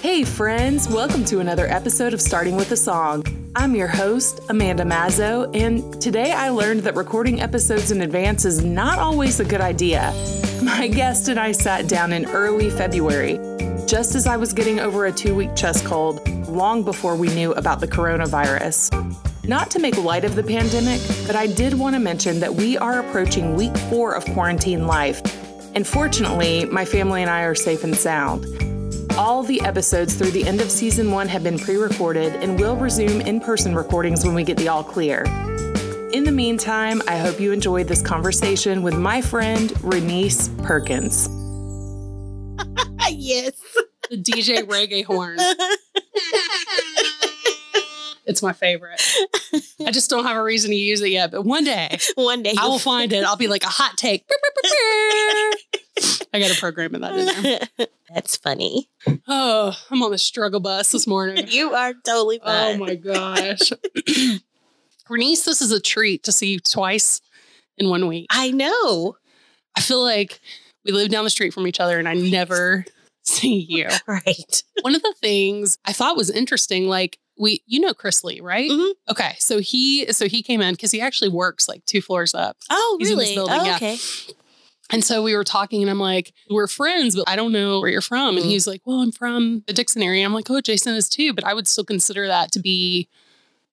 Hey, friends, welcome to another episode of Starting with a Song. I'm your host, Amanda Mazzo, and today I learned that recording episodes in advance is not always a good idea. My guest and I sat down in early February, just as I was getting over a two week chest cold, long before we knew about the coronavirus. Not to make light of the pandemic, but I did want to mention that we are approaching week four of quarantine life. And fortunately, my family and I are safe and sound. All the episodes through the end of season one have been pre recorded and we'll resume in person recordings when we get the all clear. In the meantime, I hope you enjoyed this conversation with my friend Renice Perkins. yes. The DJ reggae horn. It's my favorite. I just don't have a reason to use it yet, but one day One day I will you'll- find it. I'll be like a hot take. I got to program that in there. That's funny. Oh, I'm on the struggle bus this morning. You are totally Oh my gosh. Bernice, this is a treat to see you twice in one week. I know. I feel like we live down the street from each other and I never see you. Right. One of the things I thought was interesting, like we, you know, Chris Lee, right? Mhm. Okay, so he, so he came in because he actually works like two floors up, Oh, He's in really? building, oh, yeah. okay. And so we were talking, and I'm like, we're friends, but I don't know where you're from, and Mhm. he's like, well, I'm from the Dickson area. I'm like, oh, Jason is too, but I would still consider that to be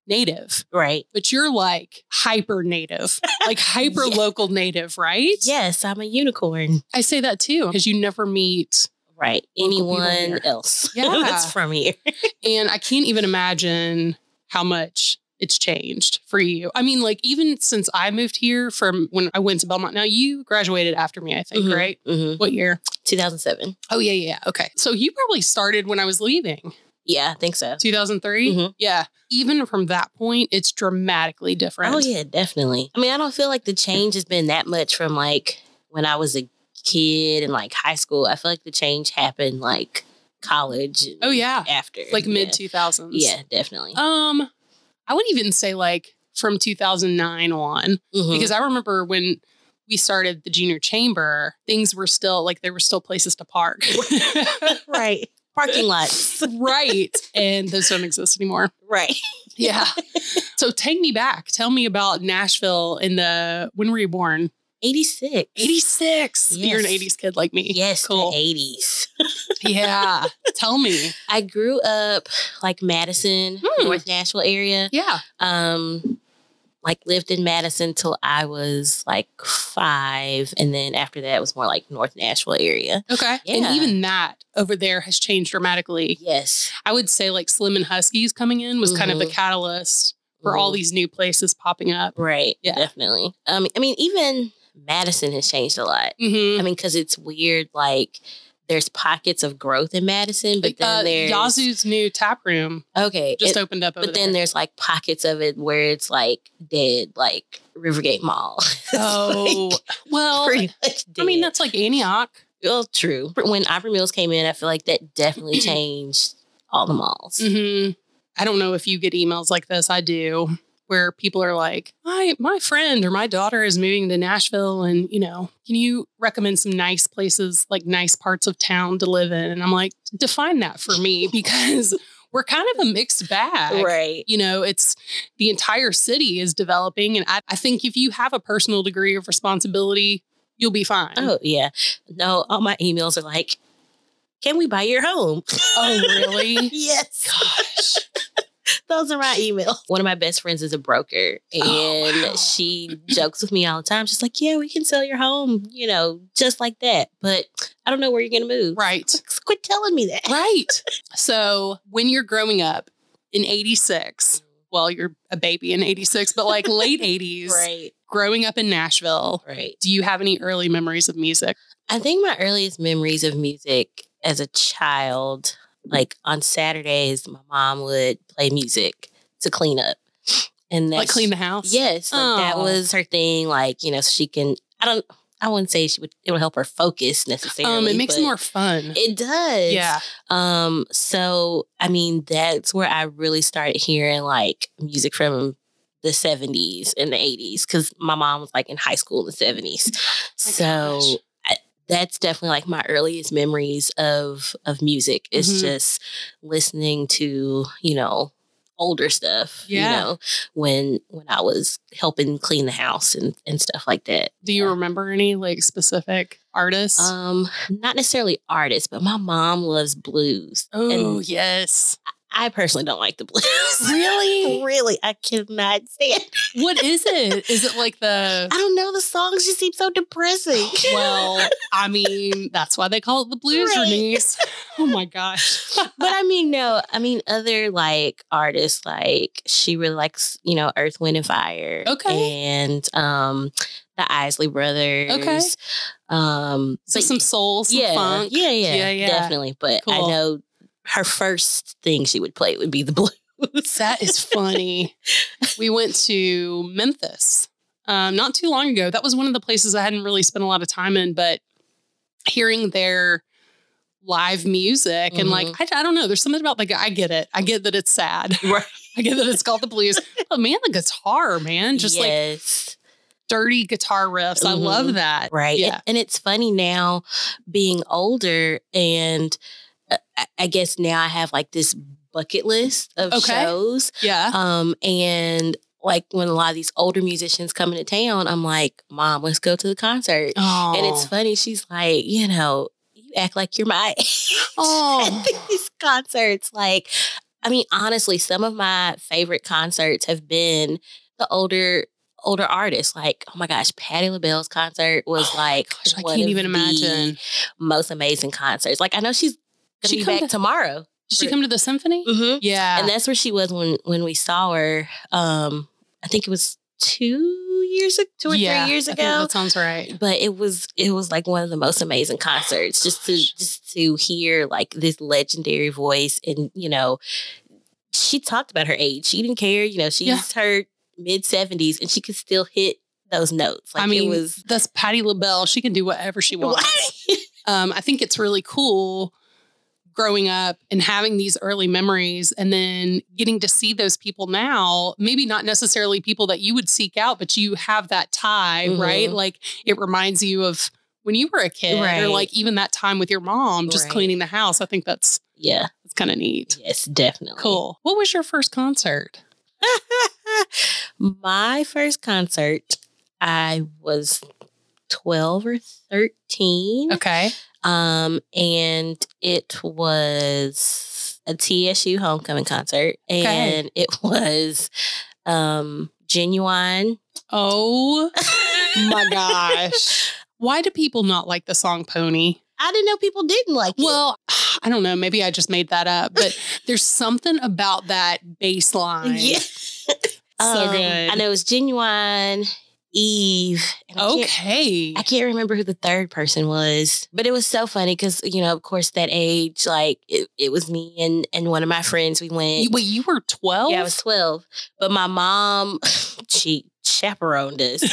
native. Right. But you're like hyper native, like hyper local native, right? Yes, I'm a unicorn. I say that too because you never meet Right. Anyone else Yeah. that's from here. And I can't even imagine how much it's changed for you. I mean, like, even since I moved here from when I went to Belmont, now you graduated after me, I think, Mhm, right? mhm. What year? 2007. Oh, yeah, yeah. yeah. Okay. So you probably started when I was leaving, Yeah, I think so. 2003. Mhm. Yeah. Even from that point, it's dramatically different. Oh, yeah, definitely. I mean, I don't feel like the change has been that much from like when I was a kid and like high school. I feel like the change happened like college. Oh, yeah. After. Like yeah. mid 2000s. Yeah, definitely. Um, I would even say like from 2009 on. Mhm. because I remember when we started the junior chamber, things were still like there were still places to park. right. Parking lots. right. And those don't exist anymore. right. Yeah. so take me back. Tell me about Nashville in the when were you born? 86. 86. You're an 80s kid like me. Yes, Cool. the 80s. Yeah. Tell me. I grew up like Madison, Hmm. North Nashville area. Yeah. Um, like lived in Madison till I was like five, and then after that it was more like North Nashville area. Okay. And even that over there has changed dramatically. Yes, I would say like Slim and Husky's coming in was kind of the Mhm. catalyst for all Mhm. these new places popping up. right. Yeah. definitely. Um, I mean, even Madison has changed a lot. Mm-hmm. I mean, because it's weird. Like, there's pockets of growth in Madison, but then uh, there's Yazoo's new tap room okay, just it- opened up over but then there's like pockets of it where it's like dead, like Rivergate Mall. Oh, like, well, pretty much dead. I mean, that's like Antioch. well true. When Opry Mills came in, I feel like that definitely changed all the malls. hmm I don't know if you get emails like this. I do, where people are like, "My my friend or my daughter is moving to Nashville, and you know, can you recommend some nice places, like nice parts of town to live in?" And I'm like, define that for me because we're kind of a mixed bag. Right. You know, it's the entire city is developing, and I, I think if you have a personal degree of responsibility, you'll be fine. Oh yeah. No, all my emails are like, "Can we buy your home?" Oh, really? yes. Gosh. Those are my emails. One of my best friends is a broker, and Oh, wow. she jokes with me all the time. She's like, "Yeah, we can sell your home, you know, just like that." But I don't know where you're gonna move. Right. Quit telling me that. Right. So when you're growing up in 86, well, you're a baby in 86, but like late 80s, Right. growing up in Nashville, Right. do you have any early memories of music? I think my earliest memories of music as a child, like on Saturdays, my mom would play music to clean up. And that's like clean the house? Yes, like that was her thing. Like you know, so she can. I don't. I wouldn't say she would. It would help her focus necessarily. Um, it makes it more fun. It does. yeah. Um. So I mean, that's where I really started hearing like music from the 70s and the 80s because my mom was like in high school in the 70s. Oh so gosh. That's definitely like my earliest memories of of music. It's Mhm. just listening to, you know, older stuff. Yeah. You know, when when I was helping clean the house and, and stuff like that. Do you Yeah. remember any like specific artists? Um, not necessarily artists, but my mom loves blues. oh, and yes. I personally don't like the blues. Really? really, I cannot stand. What is it? Is it like the I don't know. The songs just seem so depressing. well, I mean, that's why they call it the blues, Right. Oh my gosh. but I mean, no, I mean other like artists, like she really likes, you know, Earth, Wind, and Fire. Okay. and um, the Isley Brothers. Okay. um, So but some soul, some yeah, funk. yeah, yeah, Yeah, yeah. definitely. But I know her first thing she would play would be the blues. That is funny. we went to Memphis um, not too long ago. That was one of the places I hadn't really spent a lot of time in, but hearing their live music and like, I, I don't know, there's something about like, I get it. I get that it's sad. Right. I get that it's called the blues. But man, the guitar, man, just like dirty guitar riffs. I Mhm. love that. right Yeah. and, it's funny now being older and I, guess now i have like this bucket list of Okay. shows Yeah. um and like when a lot of these older musicians come into town i'm like mom let's go to the concert Oh. and it's funny she's like you know you act like you're my age Oh. at these concerts like i mean honestly some of my favorite concerts have been the older older artists like oh my gosh Patti LaBelle's concert was Oh like gosh, I can't even imagine. most amazing concerts like i know she's She be come back to- tomorrow Did she come to the symphony? mm-hmm. Yeah. and that's where she was when when we saw her um i think it was two years ago two or Yeah, three years I think ago that sounds right. but it was it was like one of the most amazing concerts just to just to hear like this legendary voice and you know she talked about her age she didn't care you know she's Yeah. her mid 70s and she could still hit those notes like I mean, it was that's Patti LaBelle. She can do whatever she wants. um, I think it's really cool growing up and having these early memories and then getting to see those people now, maybe not necessarily people that you would seek out, but you have that tie, Mhm. right? Like it reminds you of when you were a kid or like even that time with your mom just Right. cleaning the house. I think that's yeah that's kind of neat. yes definitely Cool. What was your first concert? my first concert i was 12 or 13 Okay. Um, and it was a TSU homecoming concert, and it was um Ginuwine. Oh my gosh. Why do people not like the song Pony? I didn't know people didn't like it. Well, I don't know. Maybe I just made that up, but there's something about that bass line. yeah, So Um, good. I know it was Ginuwine. Eve. and I can't- Okay. I can't remember who the third person was, but it was so funny because you know, of course, that age, like it, it was me and and one of my friends. We went. You- wait, you were 12? Yeah, I was 12. But my mom, she chaperoned us.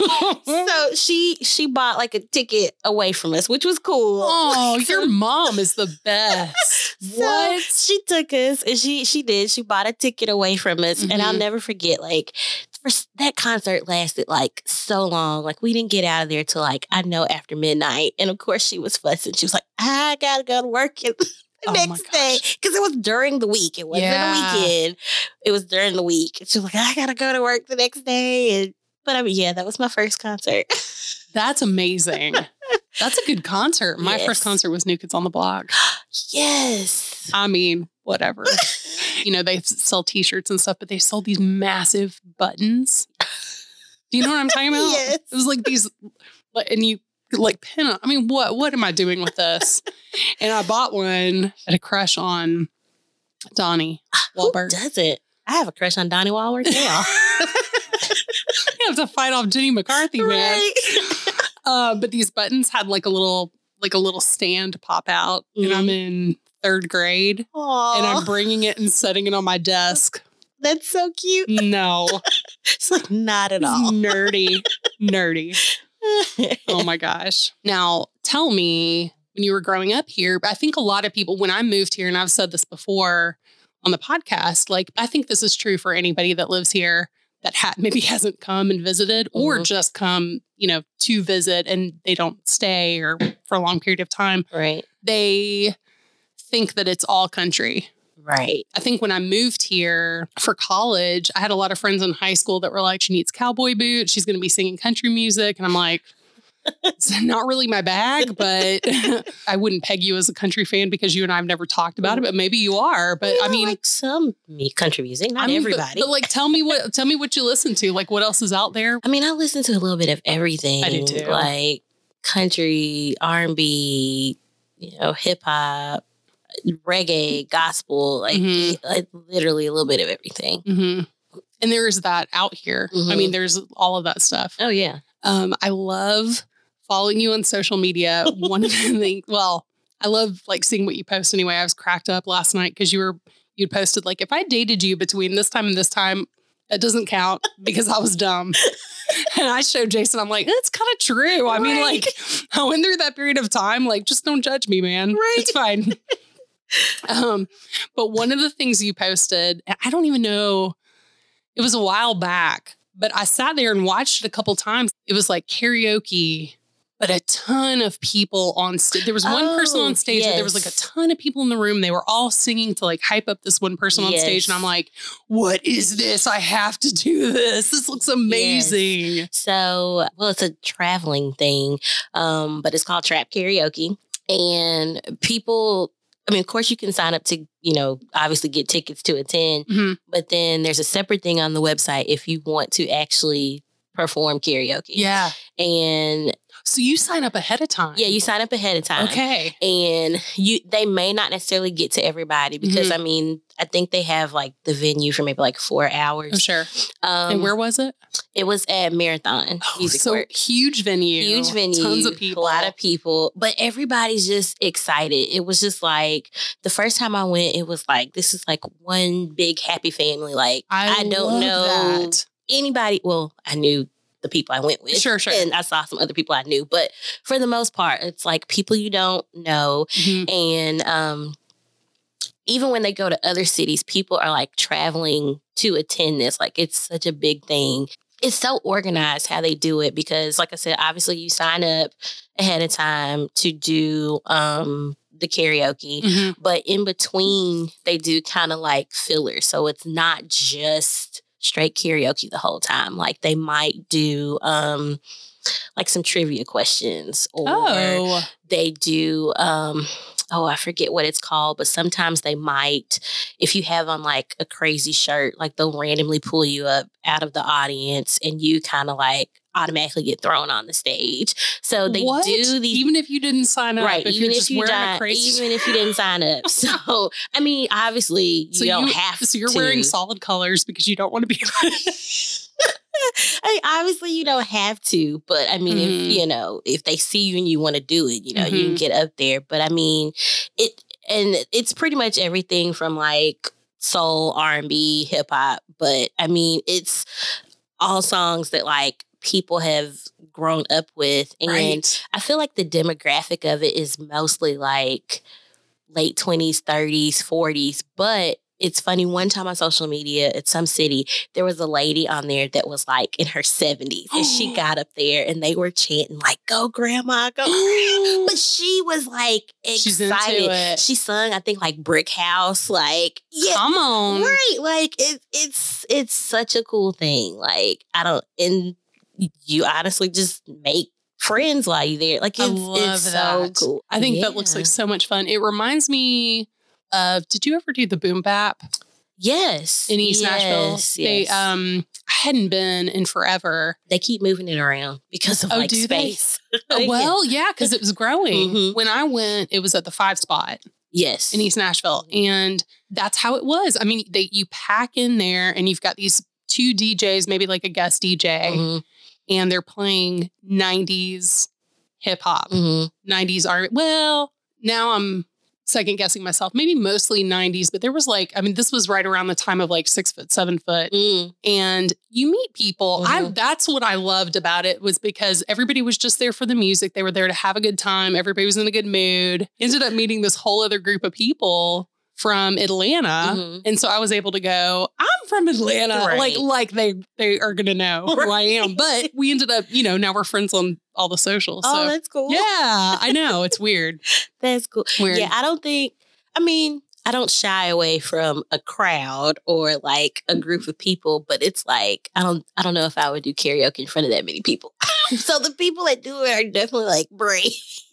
so she she bought like a ticket away from us, which was cool. oh, your mom is the best. So what? she took us and she she did. She bought a ticket away from us. And I'll Mhm. never forget, like, for, that concert lasted like so long. Like we didn't get out of there till like I know after midnight. And of course she was fussing. She was like, I gotta go to work the Oh next day. Because it was during the week. It wasn't Yeah. a weekend. It was during the week. And she was like, I gotta go to work the next day. And but I mean, yeah, that was my first concert. That's amazing. That's a good concert. My Yes. first concert was New Kids on the Block. yes. I mean, whatever. you know, they sell t-shirts and stuff, but they sold these massive buttons. Do you know what I'm talking about? Yes. It was like these and you like pin up. I mean, what what am I doing with this? and I bought one at a crush on Donnie Who Wahlberg. does it? I have a crush on Donnie Wahlberg now. you have to fight off Jenny McCarthy, man. right. Uh, but these buttons had like a little like a little stand pop out, and Mhm. I'm in third grade, and I'm bringing it and setting it on my desk. that's so cute. No, It's like not at all. nerdy, nerdy. Oh my gosh. Now, tell me when you were growing up here, I think a lot of people, when I moved here, and I've said this before on the podcast, like I think this is true for anybody that lives here, that ha- maybe hasn't come and visited or Mhm. just come, you know, to visit and they don't stay or for a long period of time, Right. they think that it's all country. Right. I think when I moved here for college, I had a lot of friends in high school that were like, she needs cowboy boots. She's going to be singing country music. And I'm like, it's not really my bag, but I wouldn't peg you as a country fan because you and I have never talked about it, but maybe you are. But I mean, like some me country music, not I mean, but- everybody. But, like, tell me what, tell me what you listen to. Like, what else is out there? I mean, I listen to a little bit of everything. I do too. Like country, R and B, you know, hip hop, reggae, gospel, like, Mhm. like literally a little bit of everything. hmm And there is that out here. I Mhm. mean, there's all of that stuff. Oh yeah. Um, I love following you on social media. One of the things, well, I love like seeing what you post anyway. I was cracked up last night because you were you'd posted like if I dated you between this time and this time, that doesn't count because I was dumb. and I showed Jason, I'm like, it's kind of true. I mean, like I went through that period of time. Like, just don't judge me, man. Right. It's fine. Um, but one of the things you posted, I don't even know, it was a while back, but I sat there and watched it a couple times. It was like karaoke, but a ton of people on stage. There was one person Oh, on stage, but there was like a ton of people in the room. They were all singing to like hype up this one person on stage. And I'm like, what is this? I have to do this. This looks amazing. So, well, it's a traveling thing, um, but it's called Trap Karaoke. And people, I mean, of course, you can sign up to, you know, obviously get tickets to attend, Mhm. but then there's a separate thing on the website if you want to actually perform karaoke. Yeah. And So you sign up ahead of time. yeah, you sign up ahead of time. Okay. And you they may not necessarily get to everybody because I mean, I think they have like the venue for maybe like four hours. Oh, sure. Um, and where was it? it was at Marathon Oh, Music so huge venue. huge venue, Tons of people. a lot of people, but everybody's just excited. It was just like the first time I went, it was like this is like one big happy family. Like I, don't love know that. anybody. Well, I knew the people I went with, Sure, sure. and I saw some other people I knew, but for the most part, it's like people you don't know, Mhm. and um. Even when they go to other cities, people are like traveling to attend this. Like it's such a big thing it's so organized how they do it because like i said obviously you sign up ahead of time to do um the karaoke Mhm. but in between they do kind of like fillers so it's not just straight karaoke the whole time like they might do um like some trivia questions or Oh, they do um oh i forget what it's called but sometimes they might if you have on like a crazy shirt like they'll randomly pull you up out of the audience and you kind of like automatically get thrown on the stage so they what? do these even if you didn't sign up, right If even you're if just you wearing di- a crazy, even if you didn't sign up so i mean obviously you so don't you have So you're to. wearing solid colors because you don't want to be. I mean, obviously you don't have to, but I mean, Mhm. if you know, if they see you and you want to do it, you know, you can Mhm. get up there. But I mean, it and it's pretty much everything from like soul, R and B, hip hop. But I mean, it's all songs that like people have grown up with, and right. I feel like the demographic of it is mostly like late 20s, 30s, 40s. But it's funny, one time on social media at some city, there was a lady on there that was like in her 70s. And she got up there and they were chanting, like, go grandma, go grandma. But she was like excited. it. She sung, I think, like Brick House. Like, yeah. Come on. Right. Like it, it's it's such a cool thing. Like, I don't and you honestly just make friends while you're there. Like I it's, love it's that. so cool. I think that looks like so much fun. It reminds me of. Did you ever do the Boom Bap yes in East Nashville? yes, They um I hadn't been in forever. they keep moving it around because of Oh, like do space. Uh, well, yeah, because it was growing. Mhm. When I went, it was at the five spot yes, in East Nashville, and that's how it was. I mean, they you pack in there, and you've got these two DJs, maybe like a guest DJ, Mhm, and they're playing '90s hip hop. mhm. 90s are well now i'm second guessing myself maybe mostly 90s but there was like i mean this was right around the time of like six foot seven foot. Mm, and you meet people. I Mhm. that's what i loved about it was because everybody was just there for the music. They were there to have a good time. Everybody was in a good mood. Ended up meeting this whole other group of people from Atlanta. Mhm. And so I was able to go, I'm from Atlanta. Right. Like, like they they are gonna know who I am. But we ended up, you know, now we're friends on all the socials. Oh, so that's cool. yeah, I know. It's weird. That's cool. Weird. Yeah, I don't think, I mean, I don't shy away from a crowd or like a group of people, but it's like I don't I don't know if I would do karaoke in front of that many people. so the people that do it are definitely like brave.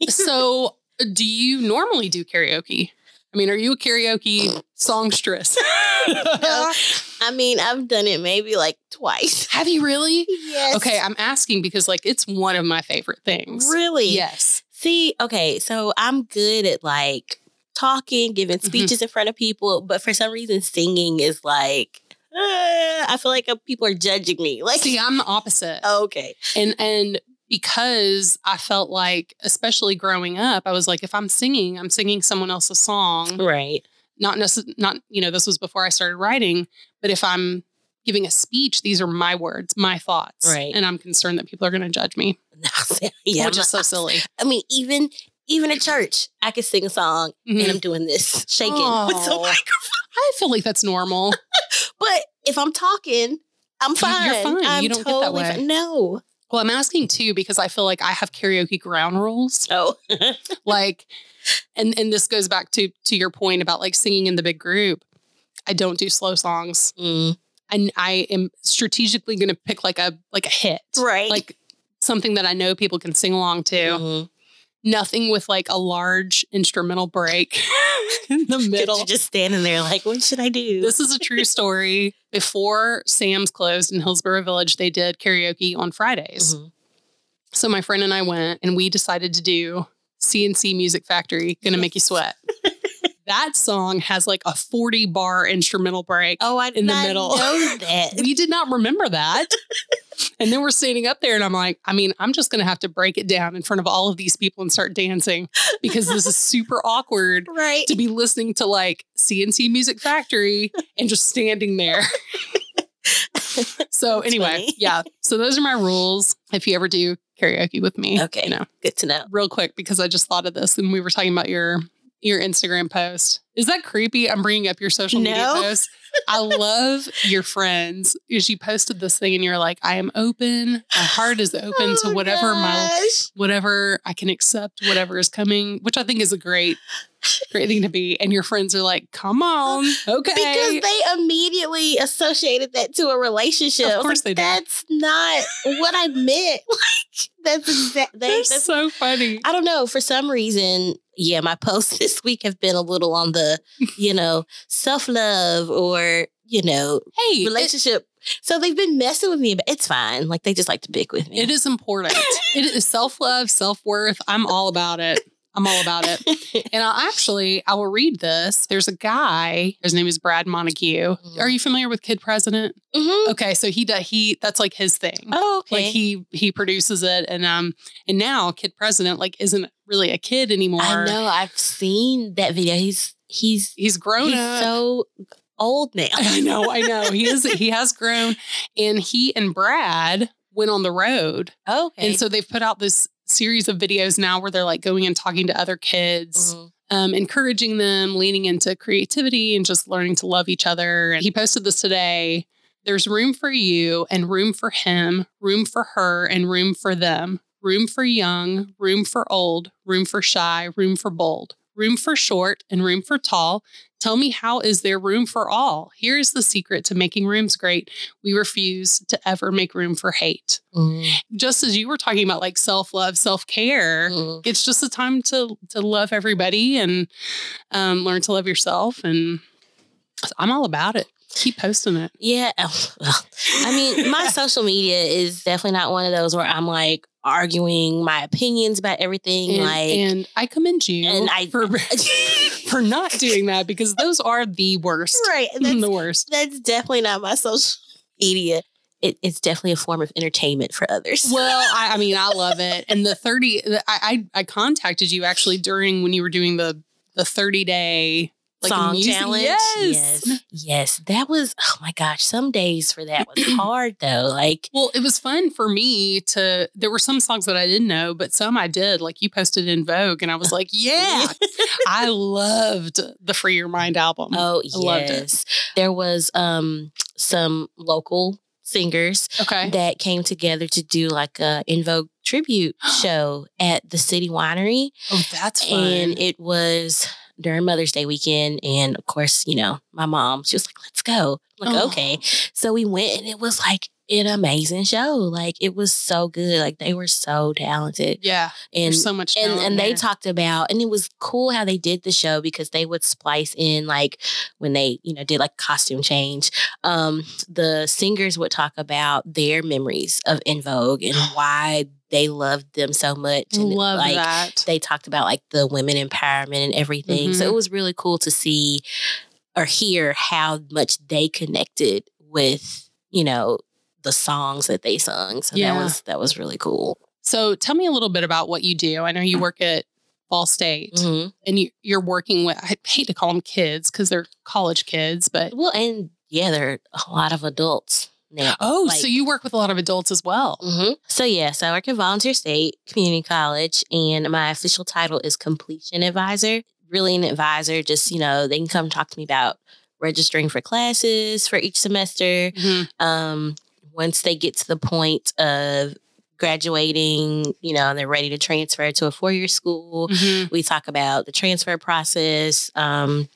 so do you normally do karaoke? I mean, are you a karaoke songstress? I mean, I've done it maybe like twice. Have you really? Yes. Okay, I'm asking because like it's one of my favorite things. Really? Yes. See, okay, so I'm good at like talking, giving Mhm. speeches in front of people, but for some reason, singing is like, uh, I feel like uh, people are judging me. Like, See, I'm the opposite. okay, And and because I felt like, especially growing up, I was like, if I'm singing, I'm singing someone else's song. right. Not necessarily, not you know, this was before I started writing. But if I'm giving a speech, these are my words, my thoughts, Right. And I'm concerned that people are going to judge me, yeah, which is so silly. I mean, even even at church, I could sing a song Mhm. and I'm doing this, shaking with the microphone. I feel like that's normal. But if I'm talking, I'm fine. you're fine. I'm You don't get that totally way. fine. No. Well, I'm asking too because I feel like I have karaoke ground rules. Oh. like and and this goes back to to your point about like singing in the big group i don't do slow songs Mm, and i am strategically going to pick like a like a hit right. like something that i know people can sing along to Mhm. Nothing with like a large instrumental break in the middle. just standing there like, what should I do? this is a true story. Before sam's closed in hillsboro village they did karaoke on fridays. Mhm. so my friend and i went and we decided to do cnc music factory. Gonna make you sweat that song has like a 40 bar instrumental break Oh, I in the middle. know that. we did not remember that and then we're standing up there and i'm like i mean i'm just gonna have to break it down in front of all of these people and start dancing because this is super awkward right. to be listening to like cnc music factory and just standing there so That's anyway funny. yeah so those are my rules if you ever do karaoke with me Okay. you know Good to know. real quick because I just thought of this and we were talking about your your Instagram post. Is that creepy? I'm bringing up your social media No. posts. I love your friends. Because you posted this thing and you're like, I am open. My heart is open Oh, to whatever my gosh. whatever I can accept, whatever is coming, which I think is a great, great thing to be. And your friends are like, come on. Okay. Because they immediately associated that to a relationship. Of course they did. That's not what I meant. Like that's exact. They, That's that's, so funny. I don't know. For some reason, yeah, my posts this week have been a little on the, you know, self love or you know, Hey, it- relationship. so they've been messing with me, but it's fine. Like they just like to pick with me. it is important. it is self love, self worth. I'm all about it. I'm all about it. And I'll actually, I will read this. There's a guy. His name is Brad Montague. Mhm. Are you familiar with Kid President? Mhm. Okay, so he does. He that's like his thing. Oh, okay. Like he he produces it, and um, and now Kid President like isn't really a kid anymore. I know. I've seen that video. He's he's He's grown he's up. so old now. I know, I know. He is. He has grown, and he and Brad went on the road, Okay. and so they've put out this series of videos now where they're like going and talking to other kids. Mhm. um, encouraging them, leaning into creativity and just learning to love each other. And he posted this today. There's room for you and room for him, room for her and room for them, room for young, room for old, room for shy, room for bold, room for short and room for tall. Tell me how is there room for all? Here's the secret to making rooms great. We refuse to ever make room for hate. Mhm. Just as you were talking about like self-love, self-care, Mhm. it's just a time to to love everybody and um, learn to love yourself. And I'm all about it. Keep posting it. Yeah. I mean, my social media is definitely not one of those where I'm like arguing my opinions about everything. And, like, and I commend you And I- for for not doing that because those are the worst. right. That's, the worst. that's definitely not my social media. It, it's definitely a form of entertainment for others. Well, I, I mean, I love it. And the 30, I, I I contacted you actually during when you were doing the the 30 day Like song music- challenge. Yes. yes, yes. That was oh my gosh. Some days for that was hard though. Like Well, it was fun for me to. There were some songs that I didn't know, but some I did. Like you posted En Vogue, and I was like, "Yeah, I loved the Free Your Mind album." oh I loved it. yes, there was um some local singers okay, that came together to do like a En Vogue tribute show at the City Winery. oh, that's fun. and it was during Mother's Day weekend. And of course, you know, my mom, she was like, let's go. I'm like, Oh. okay. So we went and it was like an amazing show. Like it was so good. Like they were so talented. yeah, And so much. and and they talked about and it was cool how they did the show because they would splice in like when they you know did like costume change um the singers would talk about their memories of en vogue and why they loved them so much and love like that. they talked about like the women empowerment and everything. So Mhm. it was really cool to see or hear how much they connected with, you know, the songs that they sung. So Yeah. that was that was really cool. so tell me a little bit about what you do. I know you work at Vol State, Mhm. and you, you're working with. I hate to call them kids because they're college kids, but Well, and yeah, there are a lot of adults now. oh, Like- so you work with a lot of adults as well. hmm So yes, I work at Volunteer State Community College, and my official title is Completion Advisor. Really, an advisor. Just you know, they can come talk to me about registering for classes for each semester. Mhm. Um, once they get to the point of graduating, you know, and they're ready to transfer to a four-year school. Mhm. We talk about the transfer process. Um,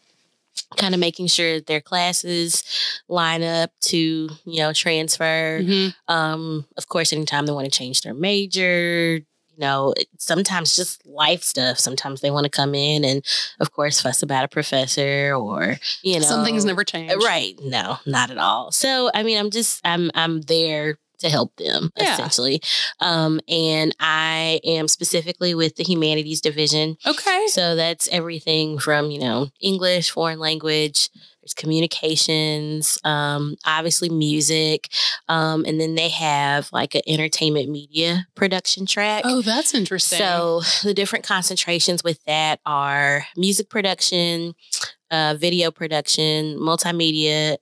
kind of making sure that their classes line up to you know transfer Mhm. um, of course, anytime they want to change their major, you know, sometimes just life stuff. Sometimes they want to come in and, of course, fuss about a professor or, you know, Some things never change. Right? No, not at all. So, I mean, I'm just, I'm, I'm there to help them Yeah. essentially. Um, and I am specifically with the humanities division. Okay. So that's everything from, you know, English, foreign language, there's communications, um, obviously music. Um, and then they have like an entertainment media production track. Oh, that's interesting. So the different concentrations with that are music production, uh, video production, multimedia,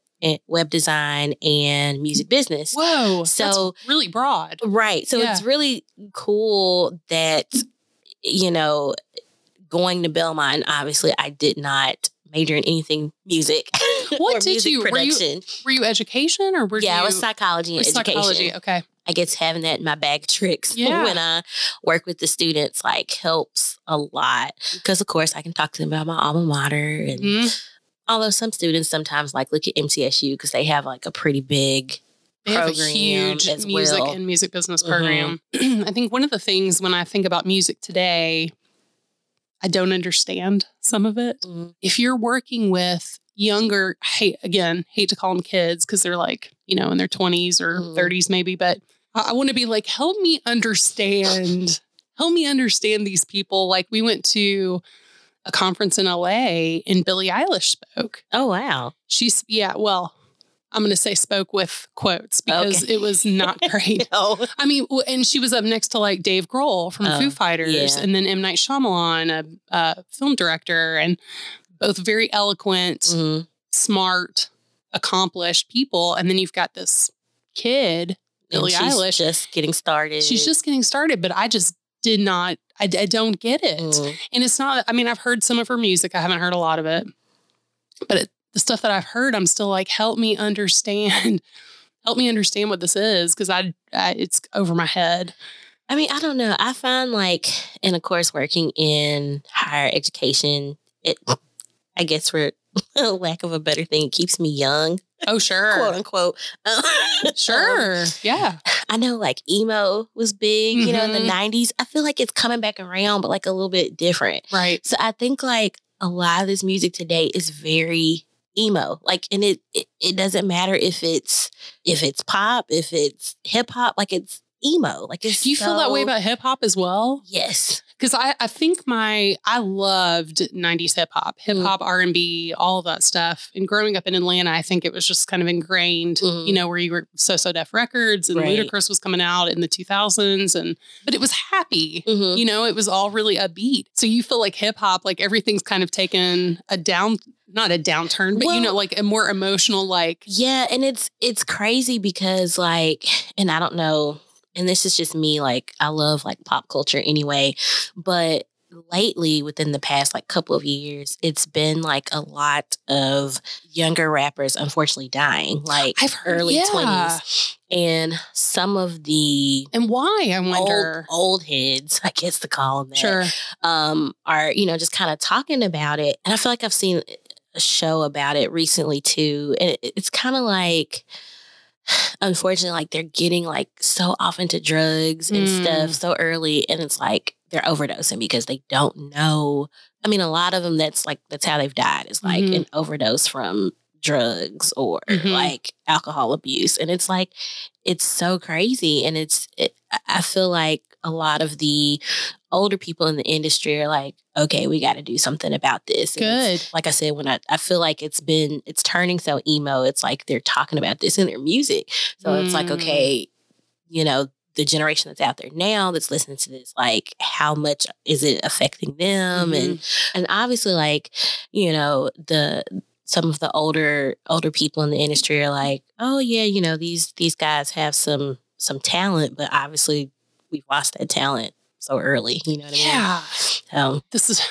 web design, and music business. whoa, So- that's really broad. Right. So it's really cool that, you know, going to Belmont, obviously, I did not major in anything music. What or did music you- were you- production. Were you education or were yeah, you? I was psychology and education. psychology. Okay. I guess having that in my bag tricks Yeah. when I work with the students like helps a lot because of course I can talk to them about my alma mater and Mhm. although some students sometimes like look at MTSU because they have like a pretty big They have a huge as music well. and music business Mhm. program. I think one of the things when I think about music today, I don't understand some of it. Mhm. If you're working with younger, hate again, hate to call them kids because they're like, you know, in their 20s or Mhm. 30s maybe, but I, I want to be like, help me understand, help me understand these people. Like we went to a conference in LA and Billie Eilish spoke. Oh wow. She's yeah, well, I'm going to say spoke with quotes because Okay. it was not great. No. I mean, and she was up next to like Dave Grohl from Oh, Foo Fighters, yeah. and then M Night Shyamalan, a, a film director, and both very eloquent, Mhm. smart, accomplished people. And then you've got this kid, Billie she's Eilish. just getting started. She's just getting started, but I just did not. I, I don't get it. Mhm. And it's not, I mean, I've heard some of her music. I haven't heard a lot of it. But it, the stuff that I've heard, I'm still like, help me understand. help me understand what this is because I, I, it's over my head. I mean, I don't know. I find like, and of course, working in higher education, it, I guess for lack of a better thing, it keeps me young, Oh, sure. quote unquote. Um, Sure. Yeah. I know like emo was big, you know, in the Mhm. 90s. I feel like it's coming back around, but like a little bit different. Right. So I think like a lot of this music today is very emo. Like and it it, it doesn't matter if it's if it's pop, if it's hip hop, like it's emo. Like it's Do you feel that way about hip hop as well? Yes. Because I, I think my I loved '90s hip hop, hip hop, R and B, all of that stuff. And growing up in Atlanta, I think it was just kind of ingrained. Mhm. You know, where you were So So Def Records and Right. Ludacris was coming out in the 2000s, and but it was happy. Mhm. You know, it was all really upbeat. So you feel like hip hop, like everything's kind of taken a down not a downturn, but you know, like a more emotional, like Yeah, and it's it's crazy because like and I don't know and this is just me like I love like pop culture anyway, but lately within the past like couple of years it's been like a lot of younger rappers unfortunately dying like I've heard early yeah. 20s and some of the And why? I old, wonder. old heads I guess to call them that sure. um, are you know just kind of talking about it and i feel like i've seen a show about it recently too and it, it's kind of like unfortunately like they're getting like so off into drugs and Mm. stuff so early and it's like they're overdosing because they don't know i mean a lot of them that's like that's how they've died is like Mhm. an overdose from drugs or Mhm. like alcohol abuse and it's like it's so crazy and it's it, i feel like a lot of the older people in the industry are like okay we got to do something about this And Good. like i said when I, I feel like it's been it's turning so emo it's like they're talking about this in their music so it's like Mm. okay you know the generation that's out there now that's listening to this like how much is it affecting them Mm-hmm. and and obviously like you know the some of the older older people in the industry are like oh yeah you know these these guys have some some talent but obviously we've lost that talent so early you know what i mean Yeah. so This is,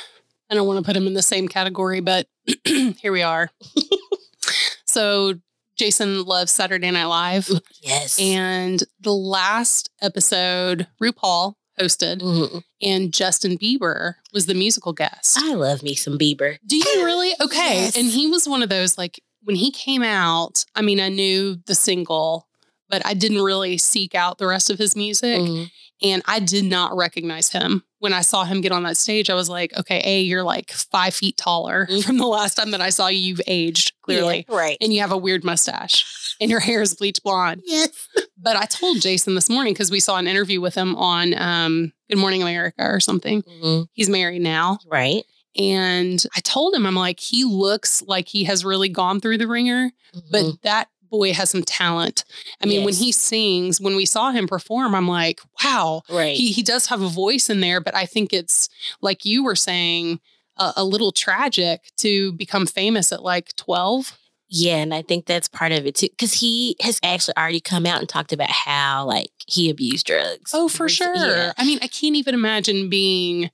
I don't want to put him in the same category, but here we are. so Jason loves Saturday Night Live. yes And the last episode, RuPaul hosted, Mhm. and Justin Bieber was the musical guest. i love me some bieber Do you really? Okay. Yes. And he was one of those, like, when he came out, I mean, I knew the single, but I didn't really seek out the rest of his music. Mhm. And I did not recognize him. When I saw him get on that stage, I was like, okay, A, you're like five feet taller Mhm. from the last time that I saw you. You've aged clearly. Yeah, right And you have a weird mustache and your hair is bleach blonde. yes But I told Jason this morning because we saw an interview with him on um, Good Morning America or something. Mhm. He's married now. right And I told him, I'm like, he looks like he has really gone through the ringer, but Mhm. that boy has some talent. I mean, when he sings, when we saw him perform, I'm like, wow, right he, he does have a voice in there, but I think it's like you were saying, a, a little tragic to become famous at like 12. Yeah, and I think that's part of it too, because he has actually already come out and talked about how like he abused drugs. Oh, for sure. Yeah. I mean, I can't even imagine being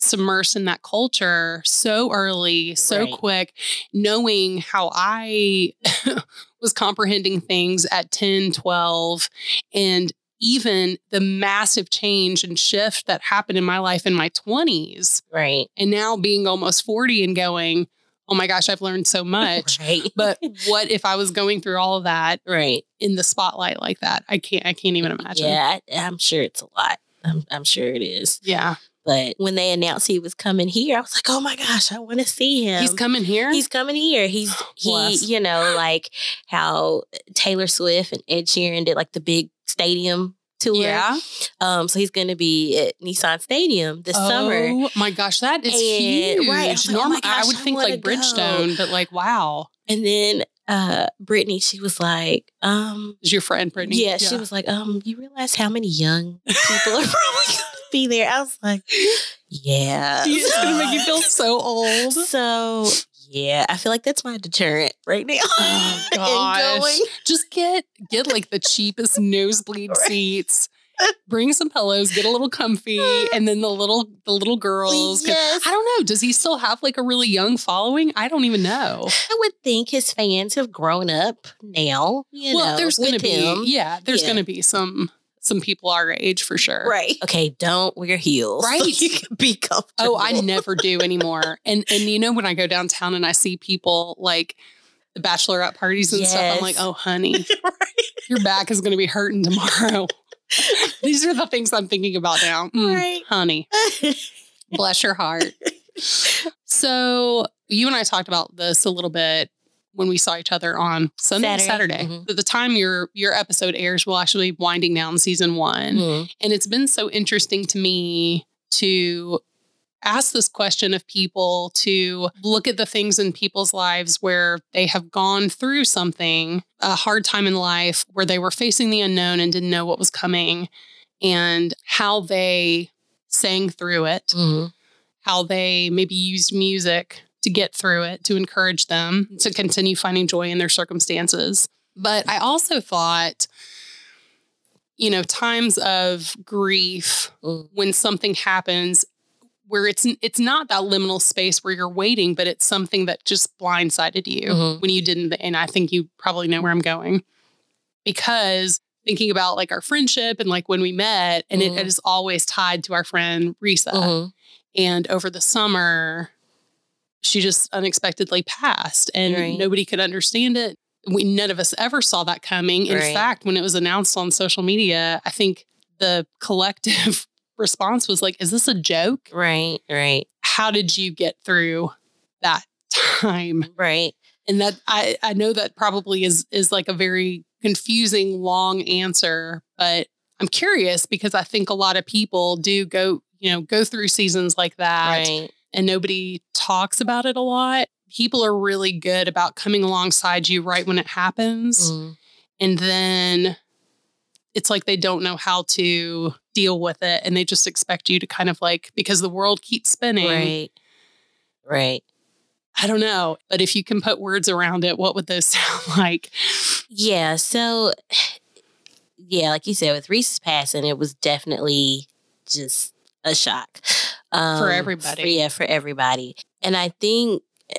submersed in that culture so early, so Right. quick, knowing how I was comprehending things at 10, 12, and even the massive change and shift that happened in my life in my 20s. Right. And now being almost 40 and going, oh my gosh, I've learned so much. Right. But what if I was going through all of that right. in the spotlight like that? I can't I can't even imagine. Yeah, I, I'm sure it's a lot. I'm, I'm sure it is. Yeah. But when they announced he was coming here, I was like, oh my gosh, I want to see him. He's coming here. He's coming here. He's he, you know, like how Taylor Swift and Ed Sheeran did like the big stadium tour. yeah. Um, so he's gonna be at Nissan Stadium this summer. Oh my gosh, that is And- huge. right, I like, oh Normal, my gosh, I would I think like go. Bridgestone, but like wow. And then uh Brittany, she was like, um, Is your friend Brittany? yeah, she was like, um, you realize how many young people are probably be there? I was like, yeah. It's gonna make you feel so old. So yeah, I feel like that's my deterrent right now. Oh gosh. Just get get like the cheapest nosebleed Right. seats. Bring some pillows, get a little comfy, and then the little the little girls. Yes. I don't know. Does he still have like a really young following? I don't even know. I would think his fans have grown up now. You well, know, there's gonna be him. yeah, there's Yeah. gonna be some some people our age for sure. Right. Okay, don't wear heels. so Right. you can be comfortable. Oh, I never do anymore. And and you know when I go downtown and I see people like the bachelorette parties and stuff, I'm like, oh honey, right. your back is gonna be hurting tomorrow. These are the things I'm thinking about now. Mm, Right. Honey, bless your heart. So you and I talked about this a little bit when we saw each other on Sunday, Saturday. Saturday. Mhm. At the time your your episode airs, we'll actually be winding down season one. Mm. And it's been so interesting to me to ask this question of people, to look at the things in people's lives where they have gone through something, a hard time in life, where they were facing the unknown and didn't know what was coming, and how they sang through it, Mhm. how they maybe used music to get through it, to encourage them to continue finding joy in their circumstances. But I also thought, you know, times of grief Mm. when something happens where it's it's not that liminal space where you're waiting, but it's something that just blindsided you Mhm. when you didn't. And I think you probably know where I'm going because thinking about like our friendship and like when we met, and Mhm. it is always tied to our friend Risa. Mhm. And over the summer, she just unexpectedly passed, and Right. nobody could understand it. We none of us ever saw that coming. In Right. fact, when it was announced on social media, I think the collective response was like, "Is this a joke?" Right, right, How did you get through that time? right. And that I I know that probably is is like a very confusing long answer, but I'm curious because I think a lot of people do go, you know, go through seasons like that Right. And nobody talks about it a lot. People are really good about coming alongside you right when it happens. Mhm. And then it's like they don't know how to deal with it. And they just expect you to kind of like, because the world keeps spinning. Right. Right. I don't know. But if you can put words around it, what would those sound like? Yeah. So, yeah, like you said, with Risa's passing, it was definitely just a shock um, everybody. For, yeah, for everybody. And I think eh,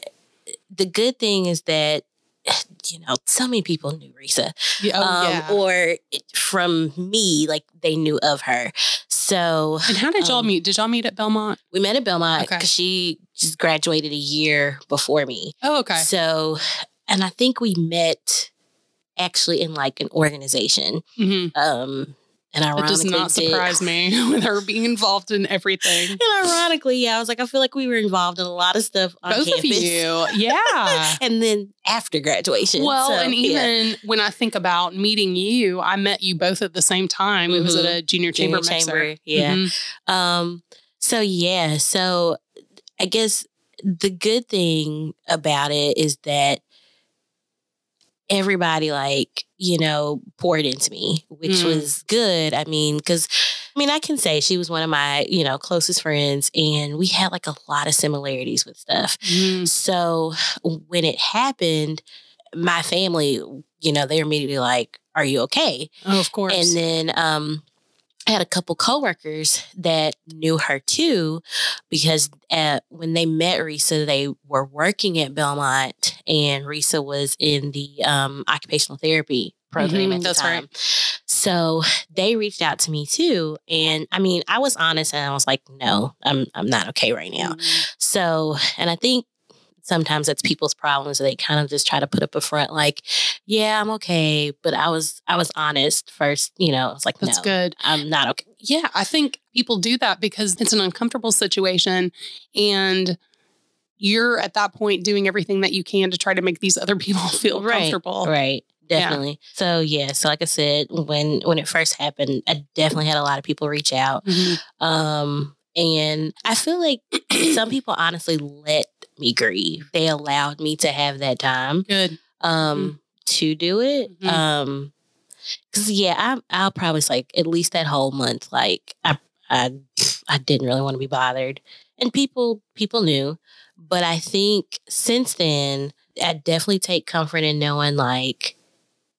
the good thing is that you know so many people knew Risa, oh, um, yeah. or from me, like they knew of her. So and how did y'all um, meet? Did y'all meet at Belmont? we met at Belmont Okay. because she just graduated a year before me. Oh, okay. So, and I think we met actually in like an organization. hmm Um, and ironically, does not did- surprise me with her being involved in everything. And ironically, yeah, I was like, I feel like we were involved in a lot of stuff on Both campus. of you. Yeah. and then after graduation. Well, So, and yeah. even when I think about meeting you, I met you both at the same time. It was at a junior chamber Junior chamber, yeah. Mhm. Um, so yeah, so I guess the good thing about it is that everybody like, you know, poured into me, which Mm. was good. I mean, cuz I mean, I can say she was one of my, you know, closest friends and we had like a lot of similarities with stuff. Mhm. So when it happened, my family, you know, they were immediately like, "Are you okay?" Oh, of course. And then um, I had a couple coworkers that knew her too, because uh, when they met Risa, they were working at Belmont, and Risa was in the um, occupational therapy program Mhm, at the that's right. time. So they reached out to me too, and I mean, I was honest, and I was like, "No, I'm I'm not okay right now." Mhm. So, and I think sometimes it's people's problems. They kind of just try to put up a front, like, "Yeah, I'm okay," but I was I was honest first. You know, I was like, That's "No, good. I'm not okay." Yeah, I think people do that because it's an uncomfortable situation and you're at that point doing everything that you can to try to make these other people feel Right, comfortable. Right. Yeah. Definitely. So yeah. So like I said, when when it first happened, I definitely had a lot of people reach out. Mhm. Um, and I feel like some people honestly let me grieve. They allowed me to have that time. Good. um to do it. Mhm. Um cuz yeah, I I'll probably say like at least that whole month like I I I didn't really want to be bothered. And people people knew, but I think since then I definitely take comfort in knowing like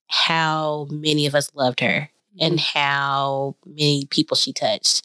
how many of us loved her and how many people she touched.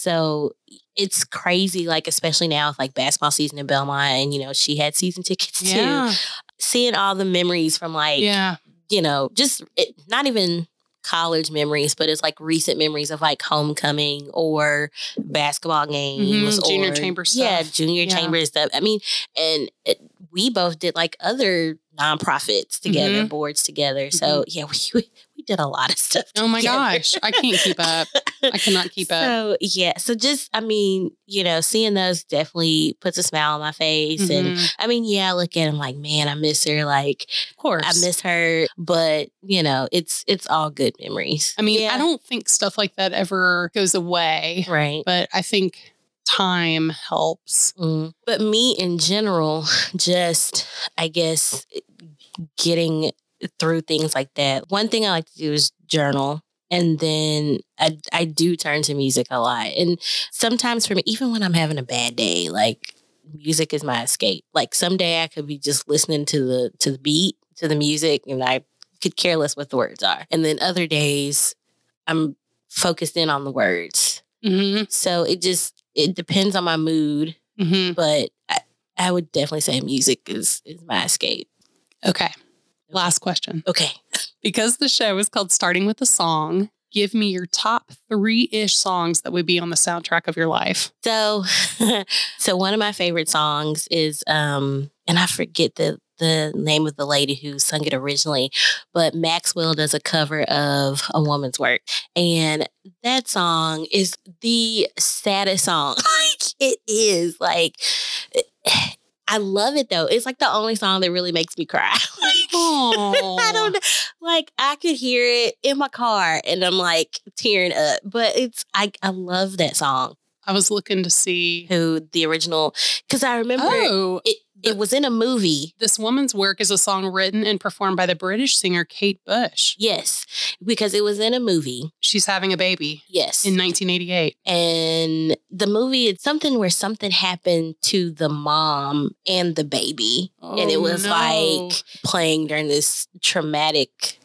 So it's crazy, like especially now with like basketball season in Belmont, and you know she had season tickets too seeing all the memories from like Yeah. you know just it, not even college memories but it's like recent memories of like homecoming or basketball games Mhm, junior or- chamber yeah stuff. junior Yeah. chamber stuff i mean and it, we both did like other nonprofits together boards together so yeah we, we did a lot of stuff Mm-hmm. Oh my together. gosh. I can't keep up. I cannot keep up. so yeah so just i mean you know seeing those definitely puts a smile on my face and Mhm. I mean, yeah, I look at him like, man, I miss her. Like, Of course. I miss her, but you know, it's it's all good memories. I mean, Yeah. I don't think stuff like that ever goes away, right. but I think time helps. Mm. But me in general, just I guess getting through things like that. One thing I like to do is journal. And then I, I do turn to music a lot. And sometimes for me, even when I'm having a bad day, like music is my escape. Like someday I could be just listening to the to the beat, to the music, and I could care less what the words are. And then other days I'm focused in on the words. Mm-hmm. So it just it depends on my mood, Mm-hmm. but I, I would definitely say music is is my escape. Okay. Last question. Okay. Because the show is called Starting with a Song, give me your top three ish songs that would be on the soundtrack of your life. So so one of my favorite songs is um and I forget the the name of the lady who sung it originally, but Maxwell does a cover of A Woman's Work. And that song is the saddest song. like it is. Like I love it though. It's like the only song that really makes me cry. I don't. Like I could hear it in my car and I'm like tearing up. But it's I I love that song. I was looking to see. Who the original because I remember Oh, it it was in a movie. this woman's work is a song written and performed by the British singer Kate Bush. Yes, because it was in a movie. She's having a baby Yes. in 1988. and the movie it's something where something happened to the mom and the baby. and it Oh, was no. like playing during this traumatic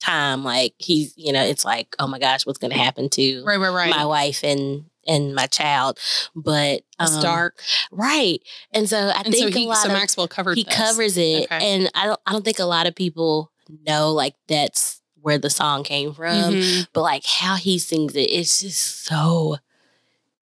time. Like he's, you know, it's like, oh my gosh, what's gonna happen to right, right, right. my wife and and my child? But it's um, dark. right? And so I And so think he, a lot so of Maxwell covered. he this. covers it, Okay. and I don't I don't think a lot of people know like that's where the song came from. Mhm. But like how he sings it, it's just so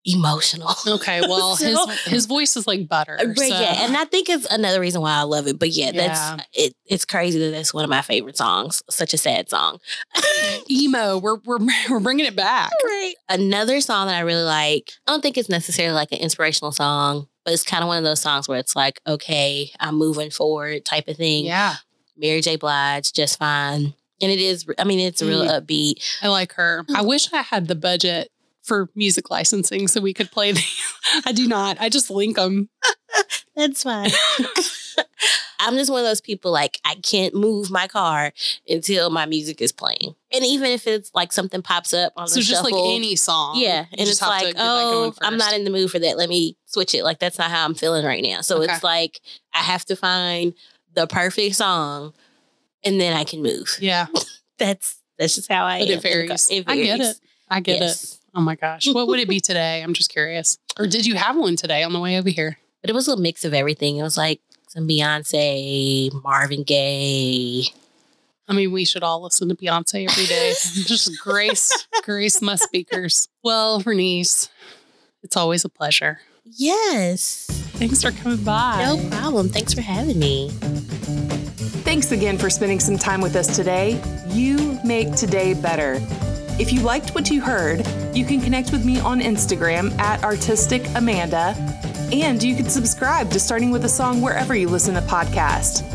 emotional. Okay, well, his So- his voice is like butter. But so- yeah, and I think it's another reason why I love it. But yeah, Yeah. that's it. It's crazy that that's one of my favorite songs. Such a sad song. emo. We're we're we're bringing it back. right. Another song that I really like. I don't think it's necessarily like an inspirational song, but it's kind of one of those songs where it's like, okay, I'm moving forward type of thing. Yeah, Mary J. Blige, just fine. And it is. I mean, it's real Mm. upbeat. I like her. I wish I had the budget for music licensing so we could play these. I do not. I just link them. That's fine. I'm just one of those people like I can't move my car until my music is playing. And even if it's like something pops up on the. So the just like any song. yeah, and it's like, get that going oh, I'm not in the mood for that. Let me switch it. Like that's not how I'm feeling right now. So Okay. it's like I have to find the perfect song, and then I can move. Yeah, That's that's just how I But am. it varies. It I get it. I get it. Yes. Oh my gosh, what would it be today? I'm just curious. Or did you have one today on the way over here? But it was a mix of everything. It was like some Beyonce, Marvin Gaye. I mean, we should all listen to Beyonce every day. just grace, grace my speakers. Well, Bernice, it's always a pleasure. Yes. Thanks for coming by. No problem. Thanks for having me. Thanks again for spending some time with us today. You make today better. If you liked what you heard, you can connect with me on Instagram at Artistic Amanda, and you can subscribe to Starting with a Song wherever you listen to podcasts.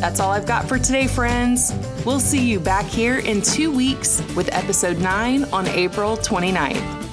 That's all I've got for today, friends. We'll see you back here in two weeks with episode 9 on April 29th.